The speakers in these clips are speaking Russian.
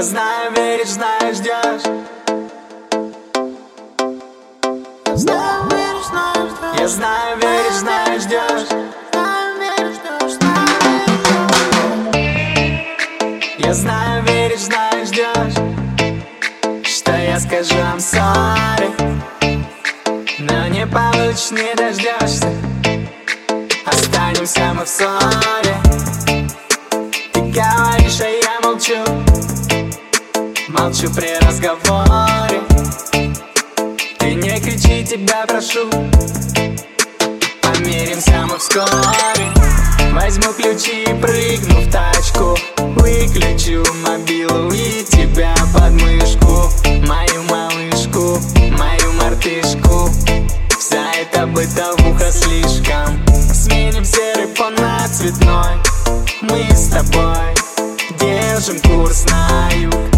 Я знаю, веришь, Знаю, ждешь. Я знаю, веришь, Знаю, ждешь. Знаю, Я знаю, веришь, знаешь, ждешь Что я скажу I'm sorry. Но не получишь, не дождешься Останемся мы в ссоре. Ты говоришь, а я молчу Молчу при разговоре. Ты не кричи, тебя прошу. Помиримся мы вскоре. Возьму ключи и прыгну в тачку. Выключу мобилу и тебя под мышку. Мою малышку, мою мартышку. Вся эта бытовуха слишком. Сменим серый фон на цветной. Мы с тобой держим курс на юг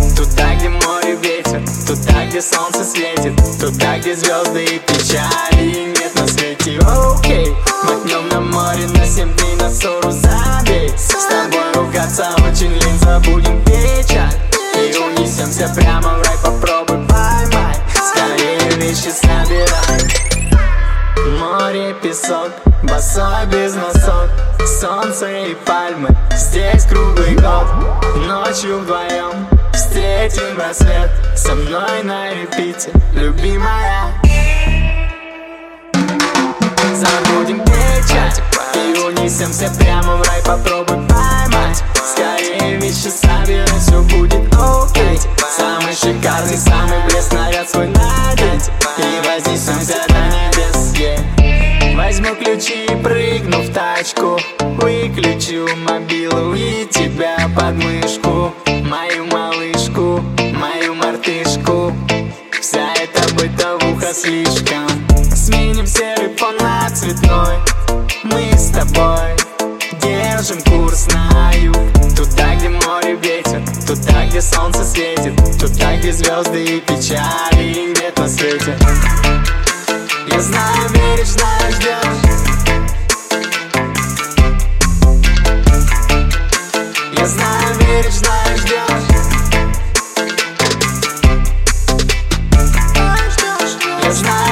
где солнце светит Туда, где звезды и печали нет на свете. Окей, мотнем на море на семь дней на ссору забей С тобой ругаться очень лень, забудем печаль. И унесемся прямо в рай, попробуй поймай. Скорее вещи собирай. Море, песок, босой без носок. Солнце и пальмы, здесь круглый год. Ночью вдвоем встретим рассвет Со мной на репите, любимая. Забудем печаль и унесемся прямо в рай. Попробуй поймать. Скорее вещи собирай, все будет окей. Самый шикарный, самый блеск, наряд свой надеть. И вознесемся до небес, yeah. Возьму ключи и прыгну в тачку. Выключу мобилу и тебя под мышку мартышку Вся эта бытовуха слишком. Сменим серый фон на цветной. Мы с тобой держим курс на юг. Туда, где море ветер Туда, где солнце светит Туда, где звезды и печали нет на свете. Я знаю, веришь, знаешь, ждешь. Я знаю, веришь, знаешь It's not